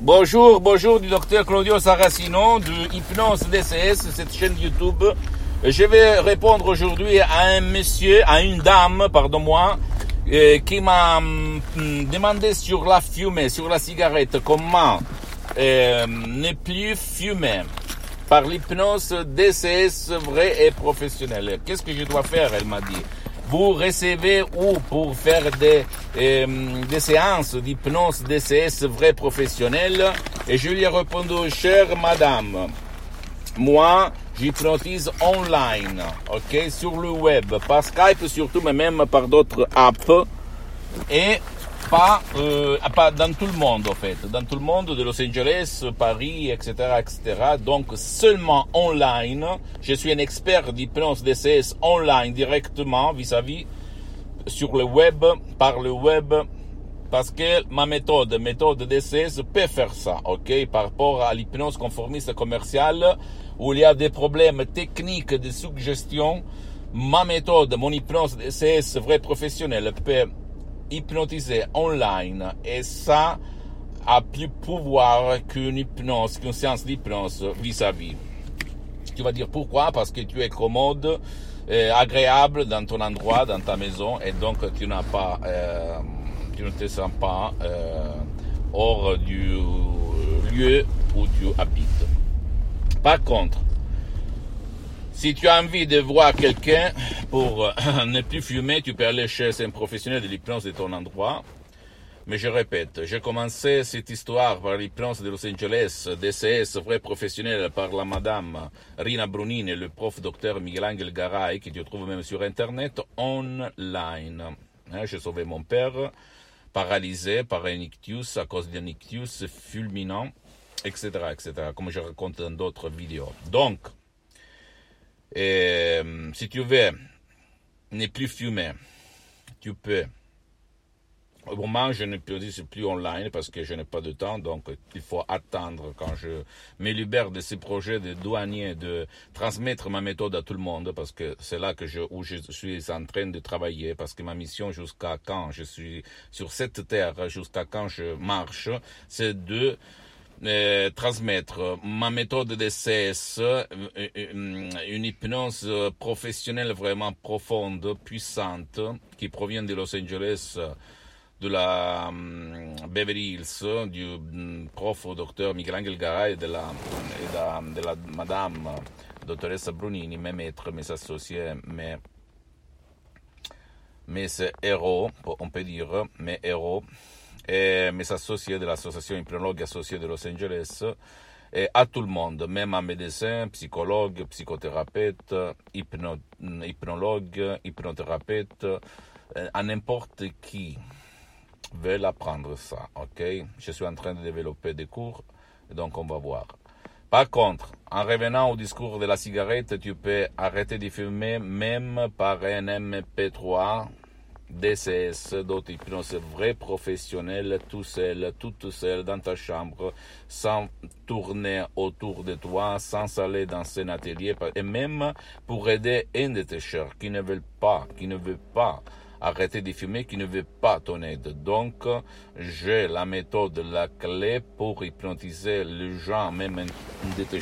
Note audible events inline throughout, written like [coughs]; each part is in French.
Bonjour, bonjour du docteur Claudio Saracino de Hypnose DCS, cette chaîne YouTube. Je vais répondre aujourd'hui à un monsieur, à une dame, pardon-moi, euh, qui m'a hum, demandé sur la fumée, sur la cigarette, comment euh, ne plus fumer par l'hypnose DCS vrai et professionnel. Qu'est-ce que je dois faire Elle m'a dit. Vous recevez où pour faire des, euh, des séances d'hypnose DCS vrai professionnel. Et je lui ai chère madame, moi, j'hypnotise online, ok, sur le web, par Skype surtout, mais même par d'autres apps, et pas, euh, pas dans tout le monde, en fait, dans tout le monde de Los Angeles, Paris, etc., etc. Donc, seulement online. Je suis un expert d'hypnose DCS online directement vis-à-vis sur le web, par le web, parce que ma méthode, méthode DCS, peut faire ça, ok, par rapport à l'hypnose conformiste commerciale, où il y a des problèmes techniques de suggestion, ma méthode, mon hypnose DCS vrai professionnel peut hypnotiser online et ça a plus pouvoir qu'une hypnose, qu'une séance d'hypnose vis-à-vis. Tu vas dire pourquoi? Parce que tu es commode, euh, agréable dans ton endroit, dans ta maison, et donc tu n'as pas, euh, tu ne te sens pas euh, hors du lieu où tu habites. Par contre, si tu as envie de voir quelqu'un pour [coughs] ne plus fumer, tu peux aller chez un professionnel de l'hypnose de ton endroit. Mais je répète, j'ai commencé cette histoire par l'hypnose de Los Angeles, DCS, vrai professionnel, par la madame Rina Brunini, le prof docteur Miguel Angel Garay, que tu trouves même sur Internet, online. Hein, j'ai sauvé mon père, paralysé par un ictus à cause d'un ictus fulminant, etc., etc., comme je raconte dans d'autres vidéos. Donc, et, si tu veux ne plus fumer, tu peux. Au moment, je ne peux dire plus online parce que je n'ai pas de temps, donc il faut attendre quand je me libère de ces projets de douanier de transmettre ma méthode à tout le monde parce que c'est là que je, où je suis en train de travailler parce que ma mission jusqu'à quand je suis sur cette terre, jusqu'à quand je marche, c'est de euh, transmettre. Ma méthode de CS, une hypnose professionnelle vraiment profonde, puissante, qui provient de Los Angeles, de la Beverly Hills, du um, prof docteur Michelangelo Garay et de la, de la madame dottoressa Brunini, mes maîtres, mes associés, mes, mes héros, on peut dire, mes héros et mes associés de l'association hypnologue associée de Los Angeles, et à tout le monde, même à médecins, psychologues, psychothérapeutes, hypno, hypnologues, hypnothérapeutes, à n'importe qui veut apprendre ça, ok? Je suis en train de développer des cours, donc on va voir. Par contre, en revenant au discours de la cigarette, tu peux arrêter de fumer même par un MP3 DCS, d'auto-hypnose vrai professionnel, tout seul, tout seul, dans ta chambre, sans tourner autour de toi, sans aller dans un atelier, et même pour aider un de qui ne veut pas, qui ne veut pas arrêter de fumer, qui ne veut pas ton aide. Donc, j'ai la méthode, la clé pour hypnotiser les gens, même de tes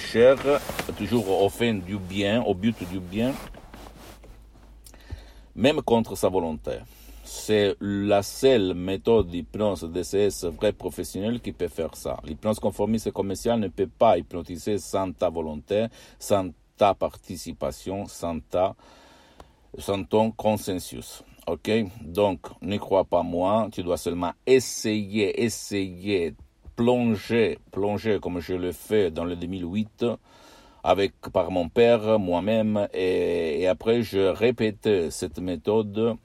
toujours au fin du bien, au but du bien, même contre sa volonté. C'est la seule méthode d'hypnose DCS vrai professionnel qui peut faire ça. L'hypnose conformiste commerciale ne peut pas hypnotiser sans ta volonté, sans ta participation, sans, ta, ton consensus. Ok? Donc, ne crois pas moi, tu dois seulement essayer, essayer, plonger, plonger comme je le fais dans le 2008 avec par mon père, moi-même, et, et, après je répétais cette méthode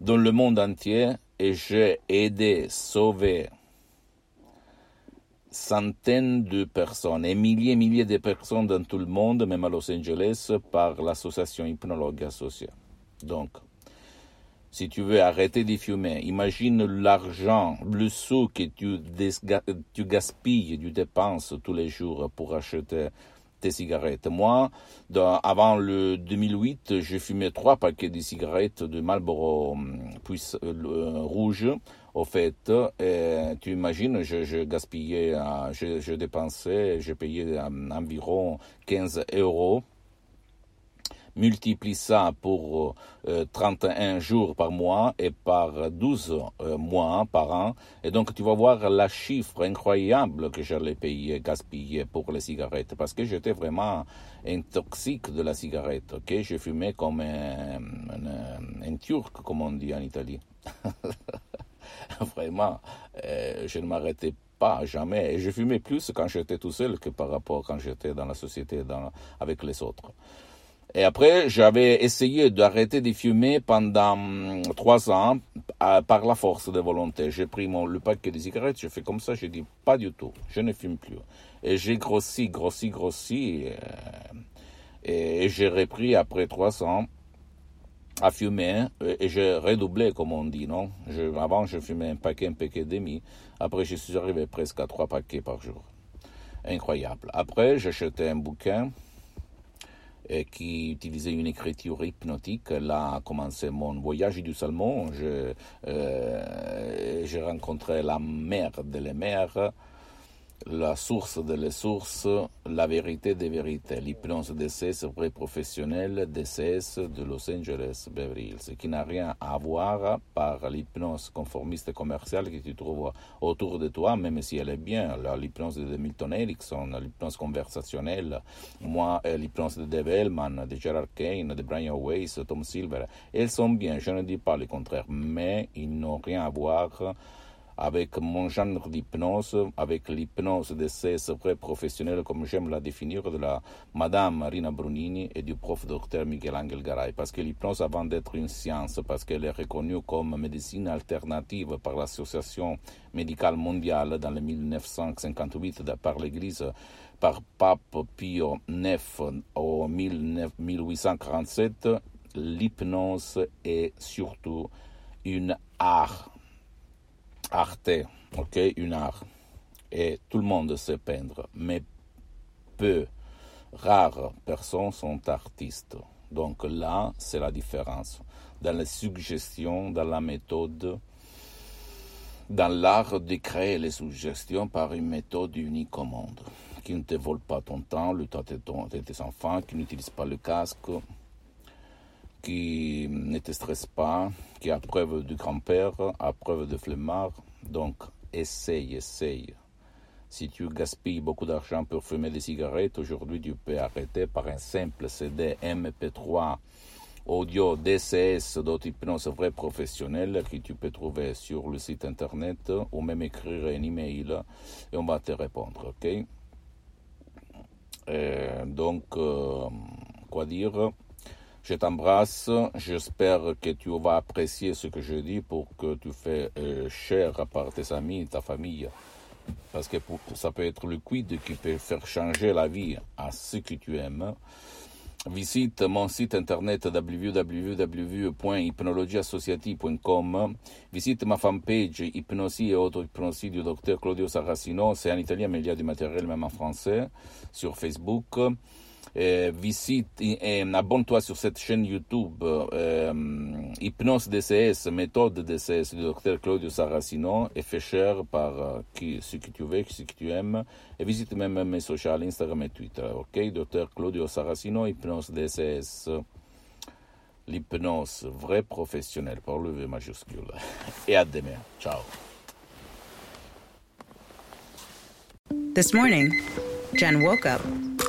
dans le monde entier et j'ai aidé, sauvé centaines de personnes et milliers et milliers de personnes dans tout le monde, même à Los Angeles, par l'association Hypnologue Associée. Donc, si tu veux arrêter de fumer, imagine l'argent, le sou que tu, tu gaspilles, tu dépenses tous les jours pour acheter tes cigarettes. Moi, avant le 2008, j'ai fumé trois paquets de cigarettes de Marlboro puis, euh, rouge. Au fait, tu imagines, je, gaspillais, euh, je, je dépensais, je payais euh, environ 15 euros multiplie ça pour 31 euh, jours par mois et par 12 euh, mois par an. Et donc tu vas voir la chiffre incroyable que j'allais payer, gaspiller pour les cigarettes, parce que j'étais vraiment intoxique de la cigarette. Ok, je fumais comme un, turc, comme on dit en Italie. [laughs] vraiment, euh, je ne m'arrêtais pas jamais. Et je fumais plus quand j'étais tout seul que par rapport quand j'étais dans la société avec les autres. Et après, j'avais essayé d'arrêter de fumer pendant hum, trois ans par la force de volonté. J'ai pris mon, le paquet de cigarettes, j'ai fait comme ça, j'ai dit pas du tout, je ne fume plus. Et j'ai grossi, grossi, grossi. Euh, et, j'ai repris après trois ans à fumer et j'ai redoublé, comme on dit, non? Avant, je fumais un paquet, un paquet et demi. Après, je suis arrivé presque à trois paquets par jour. Incroyable. Après, acheté un bouquin qui utilisait une écriture hypnotique. Là a commencé mon voyage du Salmon. Je, euh, j'ai rencontré la mère de les mères la source de les sources, la vérité des vérités, l'hypnose DCS vrai professionnel DCS de Los Angeles, Beverly Hills, qui n'a rien à voir par l'hypnose conformiste commerciale que tu trouves autour de toi, même si elle est bien, l'hypnose de Milton Erickson, l'hypnose conversationnelle, moi, euh, l'hypnose de Dave Hellman, de Gerard Kane, de Brian Weiss, Tom Silver, elles sont bien, je ne dis pas le contraire, mais ils n'ont rien à voir avec mon genre d'hypnose, avec l'hypnose de ces vrais professionnels, comme j'aime la définir, de la Madame Marina Brunini et du prof docteur Miguel Angel Garay. Parce que l'hypnose, avant d'être une science, parce qu'elle est reconnue comme médecine alternative par l'Association médicale mondiale dans le 1958 par l'Église, par Pape Pio IX en 1847, l'hypnose est surtout une art arte, ok, une art. Et tout le monde sait peindre, mais peu, rares personnes sont artistes. Donc là, c'est la différence. Dans les suggestions, dans la méthode, dans l'art de créer les suggestions par une méthode unique au monde, qui ne te vole pas ton temps, le temps de tes enfants, qui n'utilise pas le casque, qui ne te stresse pas, qui a preuve de grand-père, a preuve de flemmard. Donc, essaye, essaye. Si tu gaspilles beaucoup d'argent pour fumer des cigarettes, aujourd'hui tu peux arrêter par un simple CD MP3 audio DCS d'hypnose vrai professionnel que tu peux trouver sur le site internet ou même écrire un email et on va te répondre, ok? Euh, donc, euh, quoi dire? Je t'embrasse. J'espère que tu vas apprécier ce que je dis pour que tu fais euh, cher par tes amis, ta famille. Parce que ça peut être le quid qui peut faire changer la vie à ce que tu aimes. Visite mon site internet www.hypnologieassociative.com. Visite ma fanpage Hypnosie et auto-hypnosie du docteur Claudio Saracino. C'est en italien, mais il y a du matériel même en français sur Facebook. Euh, visite et abonne-toi sur cette chaîne YouTube euh, Hypnose DCS, méthode DCS du docteur Claudio Saracino et fait cher par euh, qui, ce que tu veux, ce que tu aimes. Et visite même mes sociaux, Instagram et Twitter. Ok, docteur Claudio Saracino, Hypnose DCS. L'hypnose vrai professionnel par le V majuscule. [laughs] Et à demain. Ciao. This morning, Jen woke up.